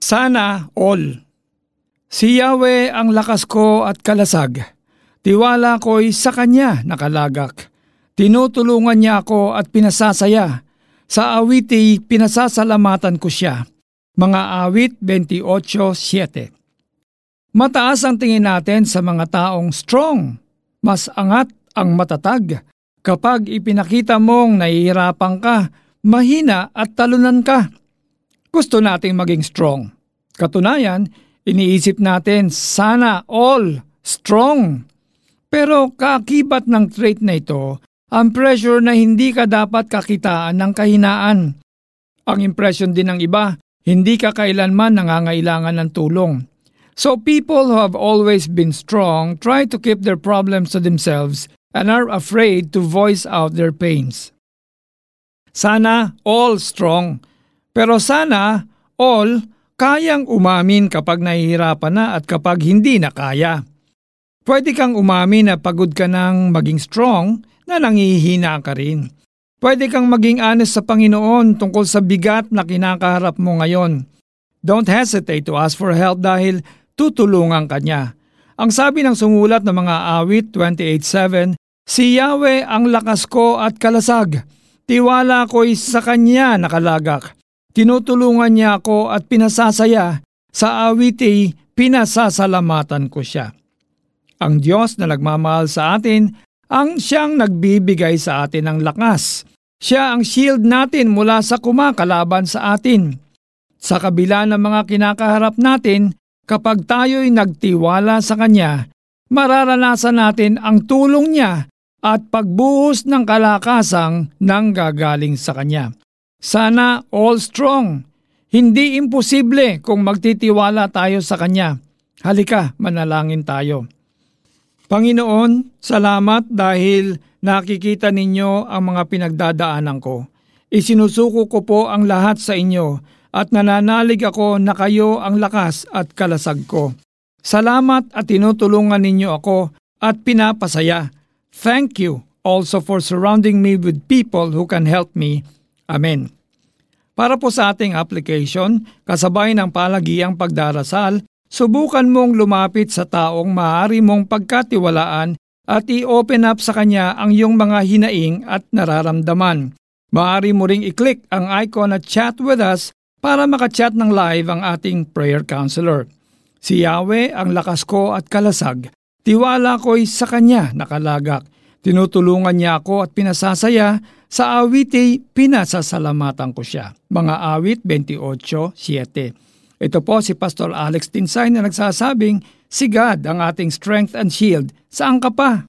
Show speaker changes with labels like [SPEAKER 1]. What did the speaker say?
[SPEAKER 1] Sana all. Si Yahweh ang lakas ko at kalasag. Tiwala ko'y sa Kanya nakalagak. Tinutulungan niya ako at pinasasaya. Sa awiti, pinasasalamatan ko siya. Mga awit 28.7 Mataas ang tingin natin sa mga taong strong. Mas angat ang matatag. Kapag ipinakita mong nahihirapan ka, mahina at talunan ka. Gusto nating maging strong. Katunayan, iniisip natin sana all strong. Pero kakibat ng trait na ito, ang pressure na hindi ka dapat kakitaan ng kahinaan. Ang impression din ng iba, hindi ka kailanman nangangailangan ng tulong. So people who have always been strong try to keep their problems to themselves and are afraid to voice out their pains. Sana all strong, pero sana all kayang umamin kapag nahihirapan na at kapag hindi na kaya. Pwede kang umamin na pagod ka ng maging strong na nangihina ka rin. Pwede kang maging honest sa Panginoon tungkol sa bigat na kinakaharap mo ngayon. Don't hesitate to ask for help dahil tutulungan ka niya. Ang sabi ng sumulat ng mga awit 28.7, Si Yahweh ang lakas ko at kalasag. Tiwala ko'y sa Kanya nakalagak. Tinutulungan niya ako at pinasasaya. Sa awiti, pinasasalamatan ko siya. Ang Diyos na nagmamahal sa atin, ang siyang nagbibigay sa atin ng lakas. Siya ang shield natin mula sa kumakalaban sa atin. Sa kabila ng mga kinakaharap natin, kapag tayo'y nagtiwala sa Kanya, mararanasan natin ang tulong niya at pagbuhos ng kalakasang nang gagaling sa Kanya. Sana all strong. Hindi imposible kung magtitiwala tayo sa Kanya. Halika, manalangin tayo. Panginoon, salamat dahil nakikita ninyo ang mga pinagdadaanan ko. Isinusuko ko po ang lahat sa inyo at nananalig ako na kayo ang lakas at kalasag ko. Salamat at tinutulungan ninyo ako at pinapasaya Thank you also for surrounding me with people who can help me. Amen. Para po sa ating application, kasabay ng palagiang pagdarasal, subukan mong lumapit sa taong maaari mong pagkatiwalaan at i-open up sa kanya ang iyong mga hinaing at nararamdaman. Maaari mo ring i-click ang icon at chat with us para makachat ng live ang ating prayer counselor. Si Yahweh ang lakas ko at kalasag Tiwala ko'y sa Kanya nakalagak. Tinutulungan niya ako at pinasasaya. Sa awiti, pinasasalamatan ko siya. Mga awit 28.7 Ito po si Pastor Alex Tinsay na nagsasabing, Si God ang ating strength and shield. Saan ka pa?